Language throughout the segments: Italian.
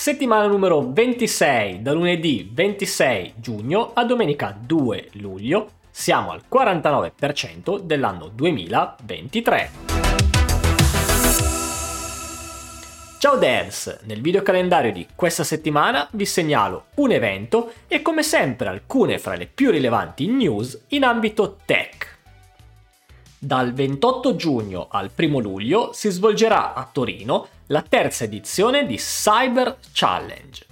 Settimana numero 26, da lunedì 26 giugno a domenica 2 luglio. Siamo al 49% dell'anno 2023. Ciao devs! Nel video calendario di questa settimana vi segnalo un evento e come sempre alcune fra le più rilevanti news in ambito tech. Dal 28 giugno al 1 luglio si svolgerà a Torino la terza edizione di Cyber Challenge,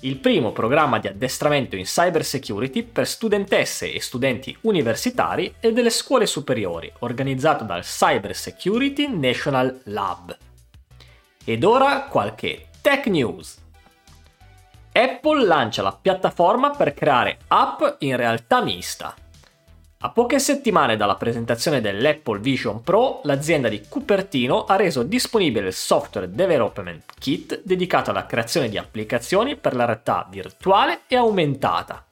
il primo programma di addestramento in cyber security per studentesse e studenti universitari e delle scuole superiori, organizzato dal Cyber Security National Lab. Ed ora qualche tech news. Apple lancia la piattaforma per creare app in realtà mista. A poche settimane dalla presentazione dell'Apple Vision Pro, l'azienda di Cupertino ha reso disponibile il Software Development Kit dedicato alla creazione di applicazioni per la realtà virtuale e aumentata.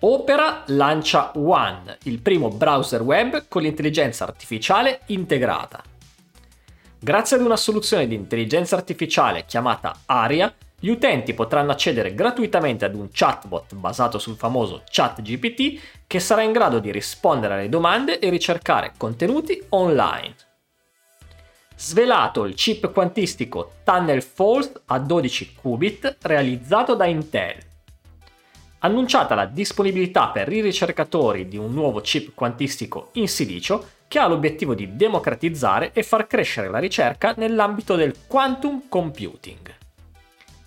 Opera lancia One, il primo browser web con l'intelligenza artificiale integrata. Grazie ad una soluzione di intelligenza artificiale chiamata Aria, gli utenti potranno accedere gratuitamente ad un chatbot basato sul famoso ChatGPT che sarà in grado di rispondere alle domande e ricercare contenuti online. Svelato il chip quantistico Tunnel Fault a 12 qubit realizzato da Intel. Annunciata la disponibilità per i ricercatori di un nuovo chip quantistico in silicio che ha l'obiettivo di democratizzare e far crescere la ricerca nell'ambito del quantum computing.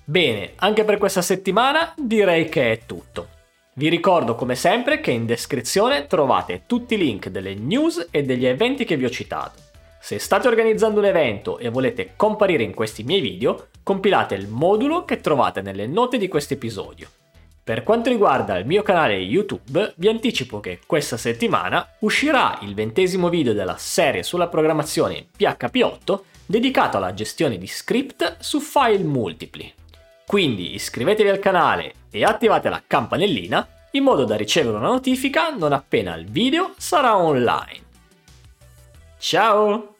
Bene, anche per questa settimana direi che è tutto. Vi ricordo come sempre che in descrizione trovate tutti i link delle news e degli eventi che vi ho citato. Se state organizzando un evento e volete comparire in questi miei video, compilate il modulo che trovate nelle note di questo episodio. Per quanto riguarda il mio canale YouTube, vi anticipo che questa settimana uscirà il ventesimo video della serie sulla programmazione PHP8 dedicato alla gestione di script su file multipli. Quindi iscrivetevi al canale e attivate la campanellina in modo da ricevere una notifica non appena il video sarà online. Ciao!